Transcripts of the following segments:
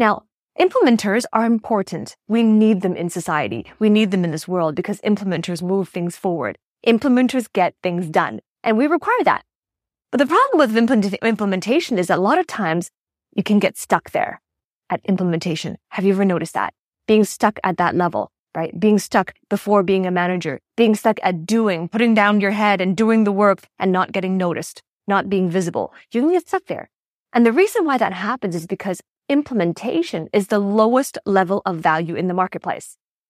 Now, implementers are important. We need them in society. We need them in this world because implementers move things forward. Implementers get things done and we require that. But the problem with implement- implementation is that a lot of times you can get stuck there at implementation. Have you ever noticed that? Being stuck at that level, right? Being stuck before being a manager, being stuck at doing, putting down your head and doing the work and not getting noticed, not being visible. You can get stuck there. And the reason why that happens is because implementation is the lowest level of value in the marketplace.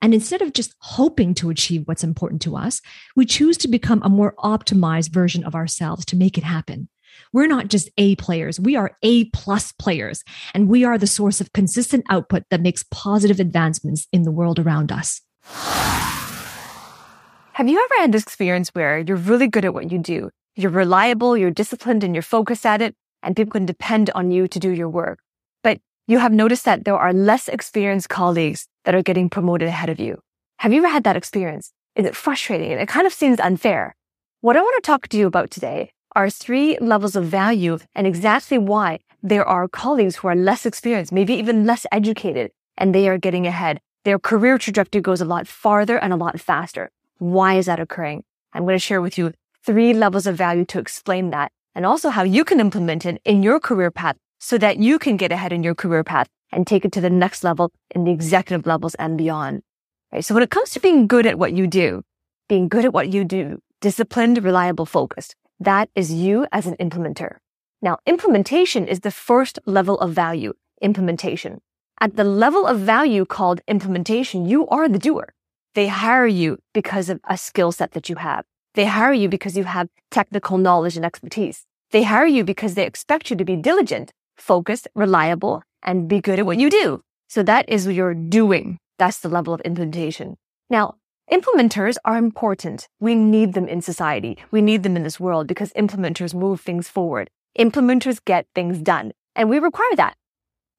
And instead of just hoping to achieve what's important to us, we choose to become a more optimized version of ourselves to make it happen. We're not just A players, we are A plus players, and we are the source of consistent output that makes positive advancements in the world around us. Have you ever had this experience where you're really good at what you do? You're reliable, you're disciplined, and you're focused at it, and people can depend on you to do your work. You have noticed that there are less experienced colleagues that are getting promoted ahead of you. Have you ever had that experience? Is it frustrating? It kind of seems unfair. What I want to talk to you about today are three levels of value and exactly why there are colleagues who are less experienced, maybe even less educated, and they are getting ahead. Their career trajectory goes a lot farther and a lot faster. Why is that occurring? I'm going to share with you three levels of value to explain that and also how you can implement it in your career path so that you can get ahead in your career path and take it to the next level in the executive levels and beyond. Right? So when it comes to being good at what you do, being good at what you do, disciplined, reliable, focused, that is you as an implementer. Now, implementation is the first level of value, implementation. At the level of value called implementation, you are the doer. They hire you because of a skill set that you have. They hire you because you have technical knowledge and expertise. They hire you because they expect you to be diligent, focused, reliable, and be good at what you do. So that is your doing. That's the level of implementation. Now, implementers are important. We need them in society. We need them in this world because implementers move things forward. Implementers get things done and we require that.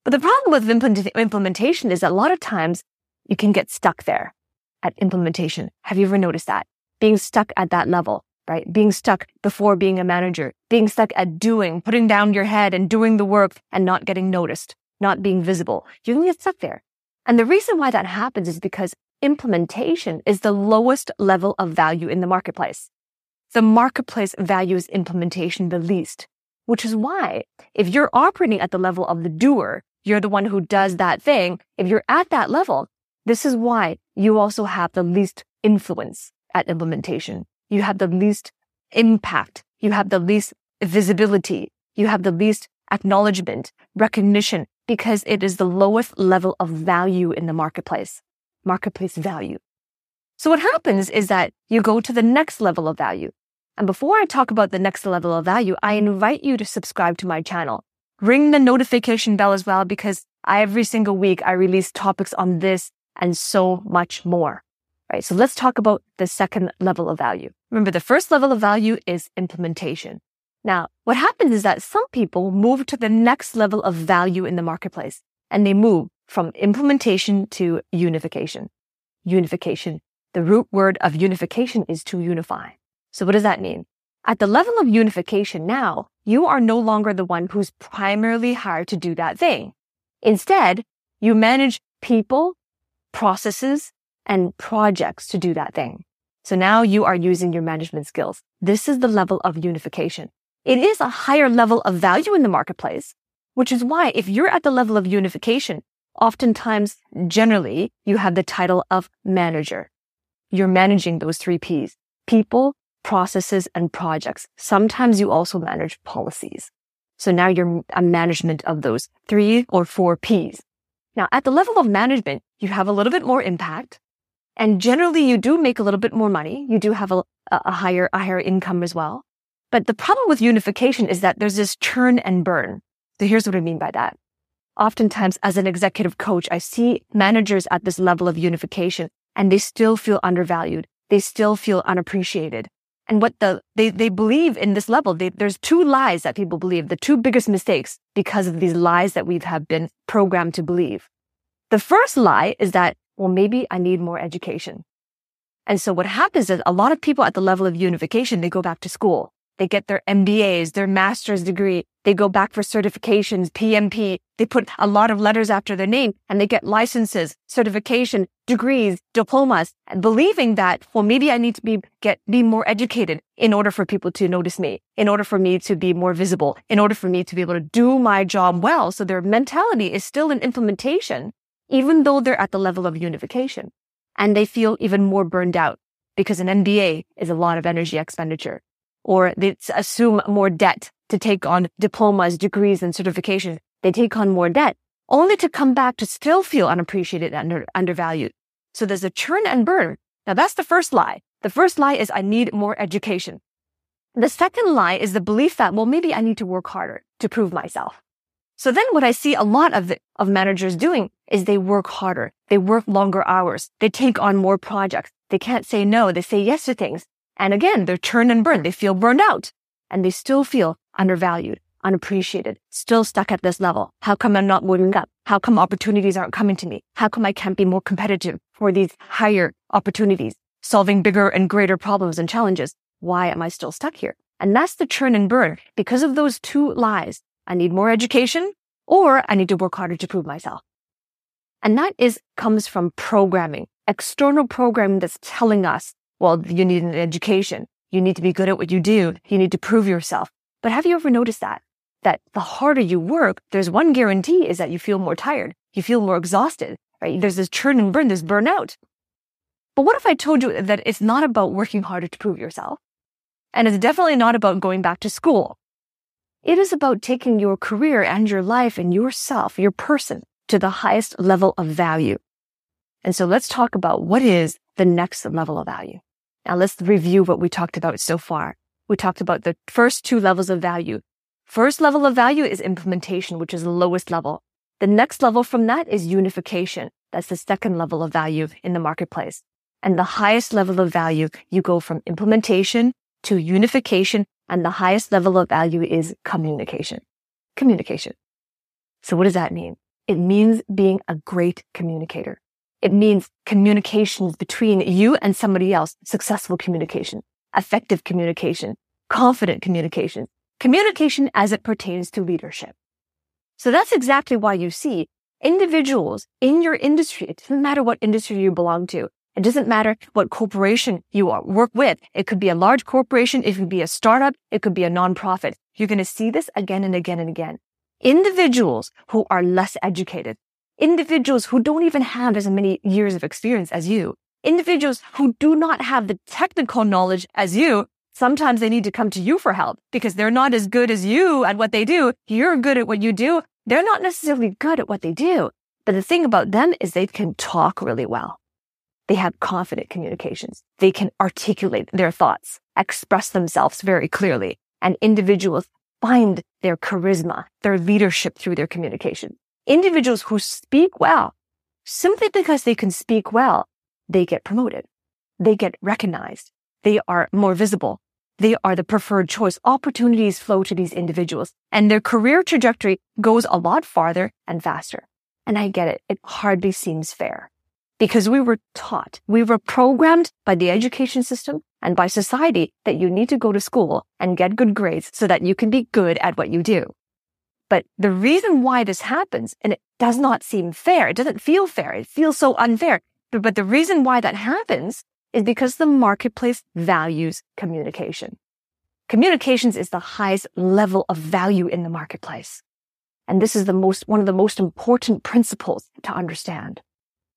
But the problem with implement- implementation is that a lot of times you can get stuck there at implementation. Have you ever noticed that? Being stuck at that level right? Being stuck before being a manager, being stuck at doing, putting down your head and doing the work and not getting noticed, not being visible. You can get stuck there. And the reason why that happens is because implementation is the lowest level of value in the marketplace. The marketplace values implementation the least, which is why if you're operating at the level of the doer, you're the one who does that thing. If you're at that level, this is why you also have the least influence at implementation you have the least impact. You have the least visibility. You have the least acknowledgement, recognition, because it is the lowest level of value in the marketplace, marketplace value. So what happens is that you go to the next level of value. And before I talk about the next level of value, I invite you to subscribe to my channel. Ring the notification bell as well, because every single week I release topics on this and so much more right? So let's talk about the second level of value. Remember, the first level of value is implementation. Now, what happens is that some people move to the next level of value in the marketplace and they move from implementation to unification. Unification. The root word of unification is to unify. So what does that mean? At the level of unification now, you are no longer the one who's primarily hired to do that thing. Instead, you manage people, processes, and projects to do that thing. So now you are using your management skills. This is the level of unification. It is a higher level of value in the marketplace, which is why if you're at the level of unification, oftentimes, generally, you have the title of manager. you're managing those three P's, people, processes, and projects. Sometimes you also manage policies. So now you're a management of those three or four P's. Now at the level of management, you have a little bit more impact and generally you do make a little bit more money. You do have a, a higher, a higher income as well. But the problem with unification is that there's this churn and burn. So here's what I mean by that. Oftentimes as an executive coach, I see managers at this level of unification and they still feel undervalued. They still feel unappreciated. And what the, they, they believe in this level, they, there's two lies that people believe, the two biggest mistakes because of these lies that we have been programmed to believe. The first lie is that, well, maybe I need more education. And so what happens is a lot of people at the level of unification, they go back to school. They get their MBAs, their master's degree. They go back for certifications, PMP. They put a lot of letters after their name and they get licenses, certification, degrees, diplomas, and believing that, well, maybe I need to be, get, be more educated in order for people to notice me, in order for me to be more visible, in order for me to be able to do my job well. So their mentality is still in implementation, even though they're at the level of unification and they feel even more burned out because an MBA is a lot of energy expenditure or they assume more debt to take on diplomas, degrees, and certifications. They take on more debt only to come back to still feel unappreciated and under, undervalued. So there's a churn and burn. Now that's the first lie. The first lie is I need more education. The second lie is the belief that, well, maybe I need to work harder to prove myself. So then what I see a lot of the, of managers doing is they work harder. They work longer hours. They take on more projects. They can't say no. They say yes to things. And again, they're churn and burn. They feel burned out and they still feel undervalued, unappreciated, still stuck at this level. How come I'm not moving up? How come opportunities aren't coming to me? How come I can't be more competitive for these higher opportunities, solving bigger and greater problems and challenges? Why am I still stuck here? And that's the churn and burn because of those two lies. I need more education or I need to work harder to prove myself. And that is comes from programming, external programming that's telling us well, you need an education. You need to be good at what you do. You need to prove yourself. But have you ever noticed that? That the harder you work, there's one guarantee is that you feel more tired. You feel more exhausted, right? There's this churn and burn, there's burnout. But what if I told you that it's not about working harder to prove yourself? And it's definitely not about going back to school. It is about taking your career and your life and yourself, your person to the highest level of value. And so let's talk about what is the next level of value. Now let's review what we talked about so far. We talked about the first two levels of value. First level of value is implementation, which is the lowest level. The next level from that is unification. That's the second level of value in the marketplace. And the highest level of value, you go from implementation to unification. And the highest level of value is communication. Communication. So what does that mean? It means being a great communicator. It means communications between you and somebody else, successful communication, effective communication, confident communication, communication as it pertains to leadership. So that's exactly why you see individuals in your industry. It doesn't matter what industry you belong to. It doesn't matter what corporation you work with. It could be a large corporation. It could be a startup. It could be a nonprofit. You're going to see this again and again and again. Individuals who are less educated, individuals who don't even have as many years of experience as you, individuals who do not have the technical knowledge as you. Sometimes they need to come to you for help because they're not as good as you at what they do. You're good at what you do. They're not necessarily good at what they do. But the thing about them is they can talk really well. They have confident communications. They can articulate their thoughts, express themselves very clearly, and individuals find their charisma, their leadership through their communication individuals who speak well, simply because they can speak well, they get promoted. They get recognized. They are more visible. They are the preferred choice. Opportunities flow to these individuals and their career trajectory goes a lot farther and faster. And I get it. It hardly seems fair because we were taught, we were programmed by the education system and by society that you need to go to school and get good grades so that you can be good at what you do. But the reason why this happens, and it does not seem fair, it doesn't feel fair, it feels so unfair. But, the reason why that happens is because the marketplace values communication. Communications is the highest level of value in the marketplace. And this is the most, one of the most important principles to understand.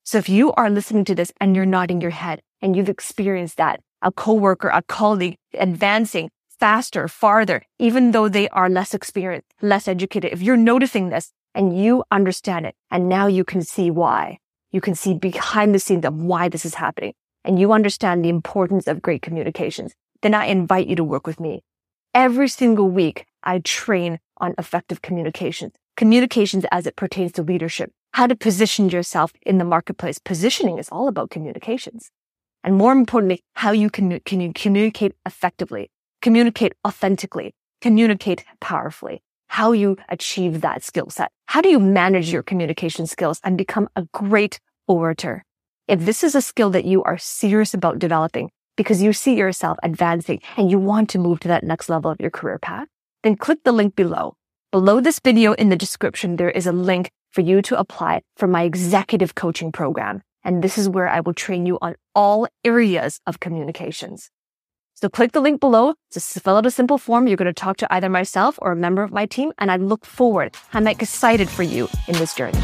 So if you are listening to this and you're nodding your head and you've experienced that, a coworker, a colleague advancing faster, farther, even though they are less experienced, less educated, if you're noticing this and you understand it and now you can see why, you can see behind the scenes of why this is happening and you understand the importance of great communications, then I invite you to work with me. Every single week, I train on effective communications, communications as it pertains to leadership, how to position yourself in the marketplace. Positioning is all about communications. And more importantly, how you can, can you communicate effectively, communicate authentically, communicate powerfully, how you achieve that skill set. How do you manage your communication skills and become a great orator? If this is a skill that you are serious about developing because you see yourself advancing and you want to move to that next level of your career path, then click the link below. Below this video in the description, there is a link for you to apply for my executive coaching program. And this is where I will train you on all areas of communications. So click the link below. Just fill out a simple form. You're going to talk to either myself or a member of my team. And I look forward. I'm excited for you in this journey.